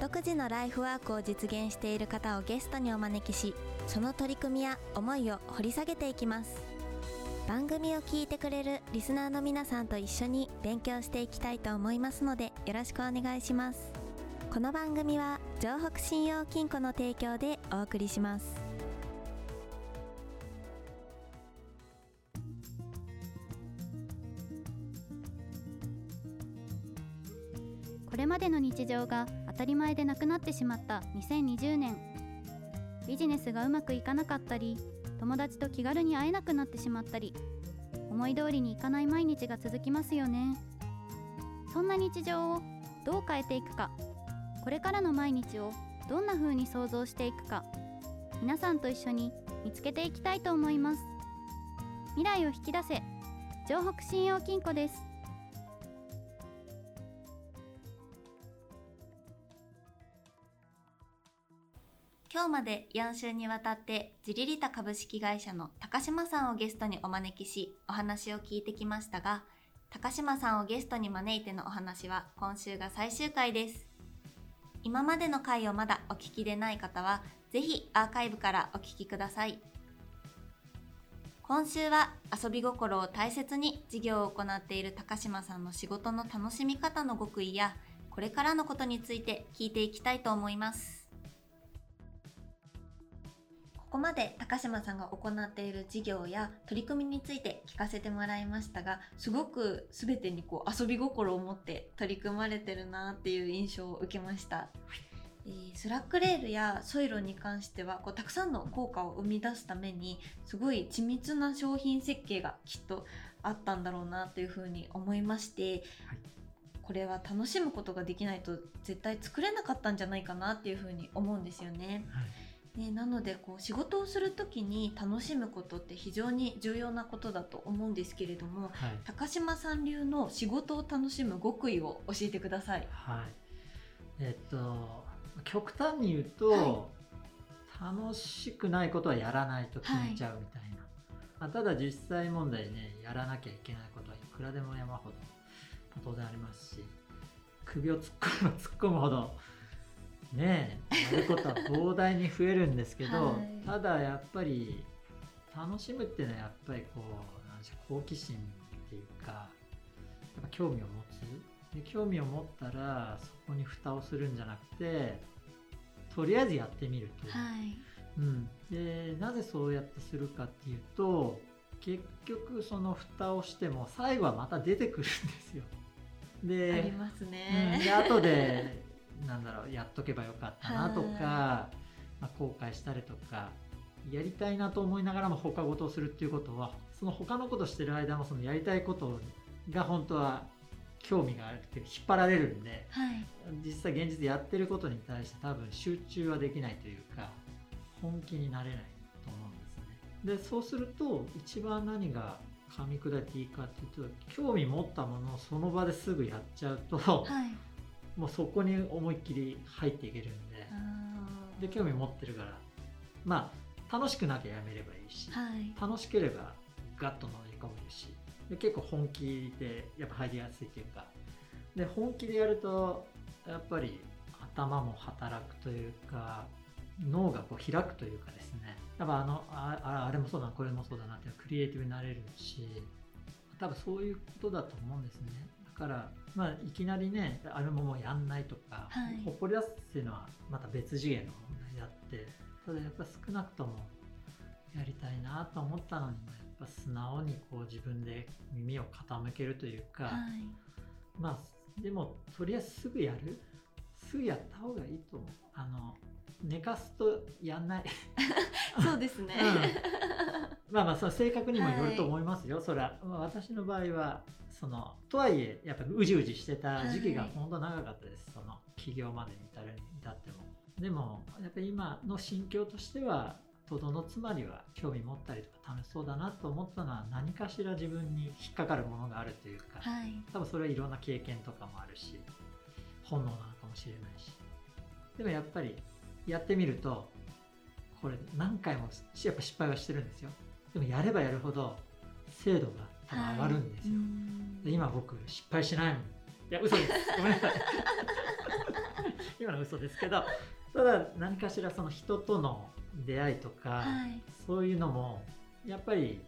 独自のライフワークを実現している方をゲストにお招きしその取り組みや思いを掘り下げていきます。番組を聞いてくれるリスナーの皆さんと一緒に勉強していきたいと思いますのでよろしくお願いします。この番組は城北信用金庫の提供でお送りします。これまでの日常が当たり前でなくなってしまった2020年。ビジネスがうまくいかなかったり友達と気軽に会えなくなってしまったり思い通りにいかない毎日が続きますよね。そんな日常をどう変えていくかこれからの毎日をどんな風に想像していくか皆さんと一緒に見つけていきたいと思います。未来を引き出せ。城北信用金庫です。今日まで4週にわたってジリリタ株式会社の高島さんをゲストにお招きしお話を聞いてきましたが高島さんをゲストに招いてのお話は今週が最終回です。今までの回をまだお聞きでない方はぜひアーカイブからお聞きください。今週は遊び心を大切に事業を行っている高島さんの仕事の楽しみ方の極意やこれからのことについて聞いていきたいと思います。ここまで高島さんが行っている事業や取り組みについて聞かせてもらいましたがすごく全てにこう遊び心を持って取り組まれてるなっていう印象を受けました、えースラックレールやソイロに関してはこうたくさんの効果を生み出すためにすごい緻密な商品設計がきっとあったんだろうなというふうに思いまして、これは楽しむことができないと絶対作れなかったんじゃないかなっていうふうに思うんですよね。ね、なのでこう仕事をする時に楽しむことって非常に重要なことだと思うんですけれどもはい、高島さん流の仕事を楽しむ極意を教えてください。はい、えっと極端に言うと、は楽しくないことはやらないと決めちゃうみたいな、まあ、ただ実際問題ねやらなきゃいけないことはいくらでも山ほど当然ありますし首を突っ込む突っ込むほどねえやることは膨大に増えるんですけど、はい。ただやっぱり楽しむっていうのはやっぱりこうなんでしょう好奇心っていうかやっぱ興味を持つ。で興味を持ったらそこに蓋をするんじゃなくてとりあえずやってみるとはい、うん、でなぜそうやってするかっていうと結局その蓋をしても最後はまた出てくるんですよ。でありますうん、ね。で後でなんだろうやっとけばよかったなとか、はまあ、後悔したりとかやりたいなと思いながらも他事をするっていうことはその他のことしてる間もそのやりたいことが本当は興味があるって引っ張られるんではい、実際現実やってることに対して多分集中はできないというか本気になれないと思うんですね。でそうすると一番何が噛み砕いていいかっていうと興味持ったものをその場ですぐやっちゃうと、はい、もうそこに思いっきり入っていけるんでで興味持ってるからまあ楽しくなきゃやめればいいし、はい、楽しければガッと乗り込めるしで結構本気でやっぱ入りやすいというかで本気でやるとやっぱり頭も働くというか脳がこう開くというかですね。やっぱあのあああれもそうだなこれもそうだなっていうクリエイティブになれるし多分そういうことだと思うんですね。だからまあいきなりねあれももうやんないとか、はい。ほっぽり出すっていうのはまた別次元の問題であってただやっぱ少なくともやりたいなと思ったのにもやっぱ素直にこう自分で耳を傾けるというか、はい、まあでもとりあえずすぐやる。すぐやった方がいいと思う。あの寝かすとやんない。そうですね。うんまあまあその性格にもよると思いますよ、それは、まあ私の場合はそのとはいえやっぱうじうじしてた時期がはい本当長かったです、その起業までに至るに至っても。でもやっぱり今の心境としてはとどのつまりは興味持ったりとか楽しそうだなと思ったのは何かしら自分に引っかかるものがあるというか、はい。多分それはいろんな経験とかもあるし本能なのかもしれないし。でもやっぱりやってみるとこれ何回もやっぱ失敗はしてるんですよでもやればやるほど精度が多分上がるんですよ、うんで今僕失敗しないもん。いや嘘です。ごめんなさい。今の嘘ですけどただ何かしらその人との出会いとか、はい。そういうのもやっぱり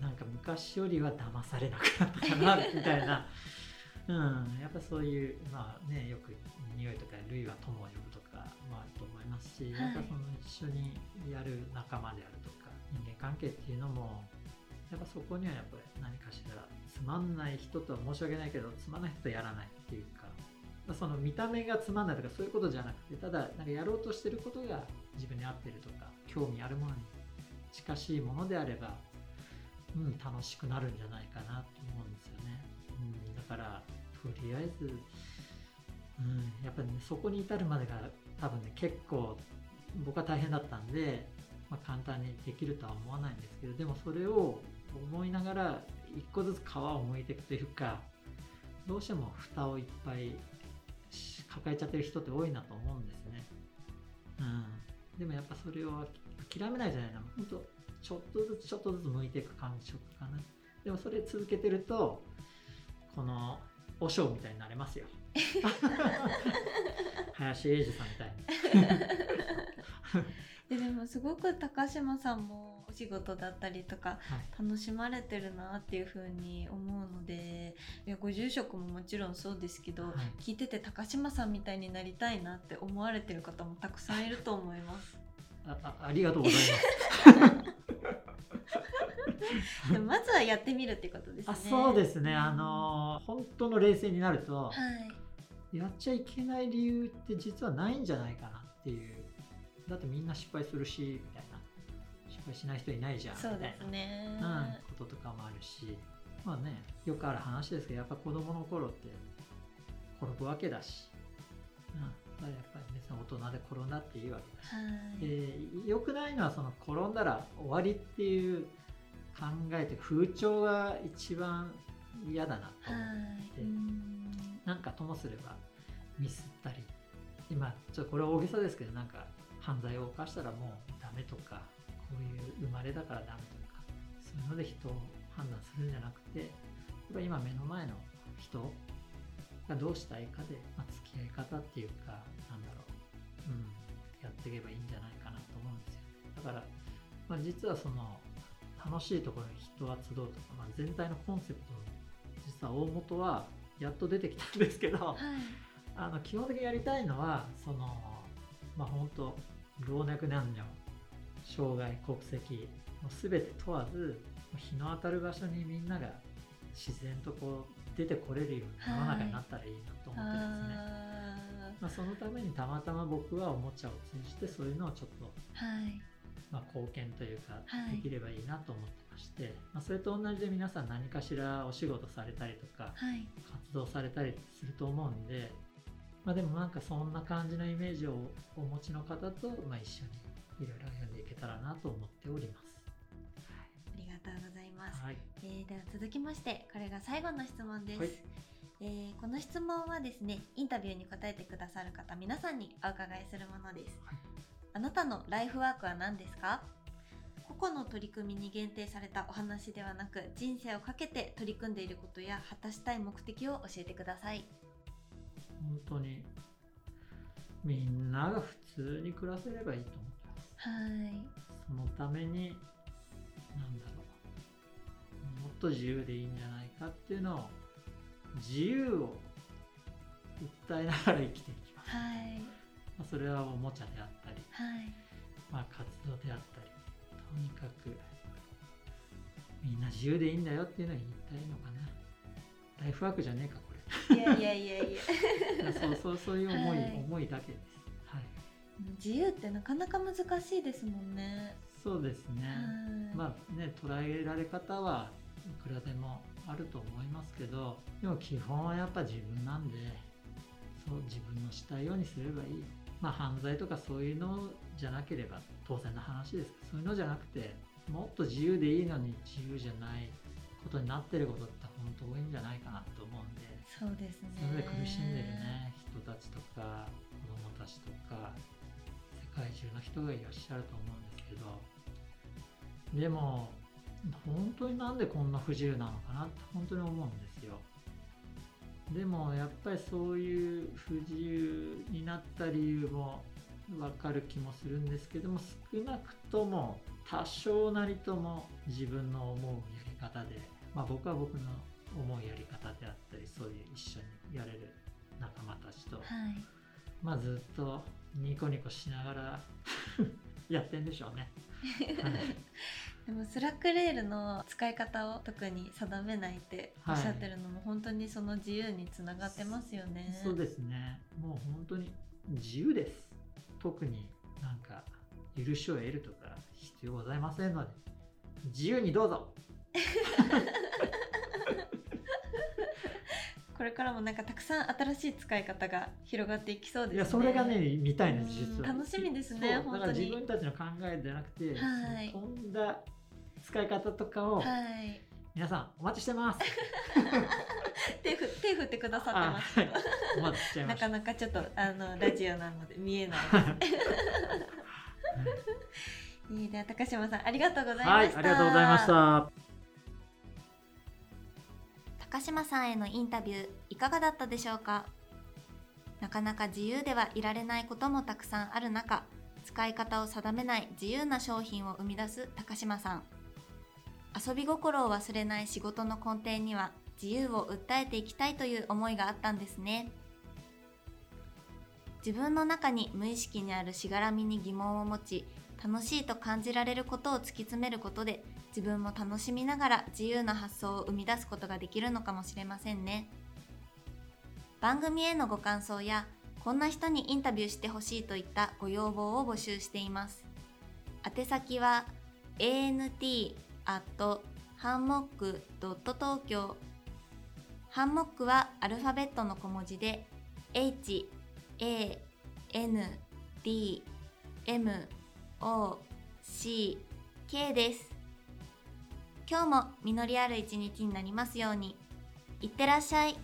なんか昔よりは騙されなくなったかなみたいな、うん、やっぱそういうまあねよく匂いとか類は友を呼ぶとかもあると思いますし、はい。やっぱその一緒にやる仲間であるとか人間関係っていうのもやっぱそこにはやっぱり何かしらつまんない人とは申し訳ないけどつまんない人とやらないっていうか。その見た目がつまんないとかそういうことじゃなくてただなんかやろうとしてることが自分に合ってるとか興味あるものに近しいものであれば、うん、楽しくなるんじゃないかなと思うんですよね。うん、だからとりあえず、うん、やっぱりねそこに至るまでが多分ね結構僕は大変だったんで、まあ、簡単にできるとは思わないんですけどでもそれを思いながら一個ずつ皮を剥いていくというかどうしても蓋をいっぱいし抱えちゃってる人って多いなと思うんですね。うん、でもやっぱそれを諦めないじゃないな。本当ちょっとずつちょっとずつ剥いていく感触かな。でもそれ続けてるとこの和尚みたいになれますよ。林英二さんみたいにででもすごく高島さんもお仕事だったりとかはい。楽しまれてるなっていう風に思うのでいやご住職ももちろんそうですけど、はい。聞いてて高島さんみたいになりたいなって思われてる方もたくさんいると思います。ああありがとうございます。まずはやってみるってことですね。あそうですね。あの本当の冷静になると、はい。やっちゃいけない理由って実はないんじゃないかなっていうだってみんな失敗するしみたいな。失敗しない人いないじゃんみたそいうな。ね。うん、こととかもあるし。まあねよくある話ですけどやっぱ子供の頃って転ぶわけだし、うん、やっぱり別に大人で転んだっていうわけだし、はい。で良くないのはその転んだら終わりっていう考えというか風潮が一番嫌だなと思って、なんかともすればミスったり。今ちょっとこれは大げさですけどなんか犯罪を犯したらもうダメとかこういう生まれだからダメとかそういうので人を判断するんじゃなくてやっぱ今目の前の人がどうしたいかで、まあ、付き合い方っていうかなんだろう、うん、やっていけばいいんじゃないかなと思うんですよだから、まあ、実はその楽しいところに人は集うとか、まあ、全体のコンセプトの実は大元はやっと出てきたんですけど、はい。あの基本的にやりたいのはそのまあ本当老若男女障害国籍もう全て問わず日の当たる場所にみんなが自然とこう出てこれるような世の中になったらいいなと思ってですね、あまあ、そのためにたまたま僕はおもちゃを通じてそういうのをちょっと、ーはい。まあ、貢献というかはいできればいいなと思ってまして、まあ、それと同じで皆さん何かしらお仕事されたりとかはい。活動されたりすると思うんで、まあ、でもなんかそんな感じのイメージをお持ちの方と、まあ、一緒にいろいろ読んでいけたらなと思っております。ありがとうございます。はい、えーでは続きましてこれが最後の質問です、はい。えーこの質問はですねインタビューに答えてくださる方皆さんにお伺いするものです、はい。あなたのライフワークは何ですか？個々の取り組みに限定されたお話ではなく人生をかけて取り組んでいることや果たしたい目的を教えてください本当に。みんなが普通に暮らせればいいと思ってます。はい。そのためになんだろう。もっと自由でいいんじゃないかっていうのを自由を訴えながら生きていきます。はい。まあそれはおもちゃであったり、はい。まあ、活動であったりとにかくみんな自由でいいんだよっていうのは言いたいのかな。ライフワークじゃねえかこいやいやいやいやれいや。そうそうそういう思い、はい。思いだけです。はい。自由ってなかなか難しいですもんね。そうですね、はい。まあね捉えられ方はいくらでもあると思いますけどでも基本はやっぱ自分なんでそう自分のしたいようにすればいい。まあ犯罪とかそういうのじゃなければ当然の話ですそういうのじゃなくてもっと自由でいいのに自由じゃないことになってることって本当多いんじゃないかなと思うんでそうですね。それで苦しんでるね人たちとか子供たちとか世界中の人がいらっしゃると思うんですけどでも本当になんでこんな不自由なのかなって本当に思うんですよ。でもやっぱりそういう不自由になった理由も分かる気もするんですけども少なくとも多少なりとも自分の思うやり方で、まあ、僕は僕の思うやり方であったりそういう一緒にやれる仲間たちと、はい。まあ、ずっとニコニコしながら やってんでしょうね。はい。でもスラックレールの使い方を特に定めないっておっしゃってるのも本当にその自由につながってますよね。そうですね。もう本当に自由です。特になんか許しを得るとか必要ございませんので。自由にどうぞ これからもなんかたくさん新しい使い方が広がっていきそうですね。いやそれがね見たいんですうん実は楽しみですね本当に自分たちの考えじゃなくて、はい飛んだ使い方とかをはい。皆さんお待ちしてます 手ふ手振ってくださってあます。はいまなしたかなかちょっとあのラジオなので見えない。いいね高島さんありがとうございまはいした。ありがとうございました高島さんへのインタビューいかがだったでしょうか？なかなか自由ではいられないこともたくさんある中使い方を定めない自由な商品を生み出す高島さん。遊び心を忘れない仕事の根底には自由を訴えていきたいという思いがあったんですね。自分の中に無意識にあるしがらみに疑問を持ち楽しいと感じられることを突き詰めることで自分も楽しみながら自由な発想を生み出すことができるのかもしれませんね。番組へのご感想やこんな人にインタビューしてほしいといったご要望を募集しています。宛先は ant ハンモック東京ハンモックはアルファベットの小文字で h a n d m o c k です。今日も実りある一日になりますように。いってらっしゃい。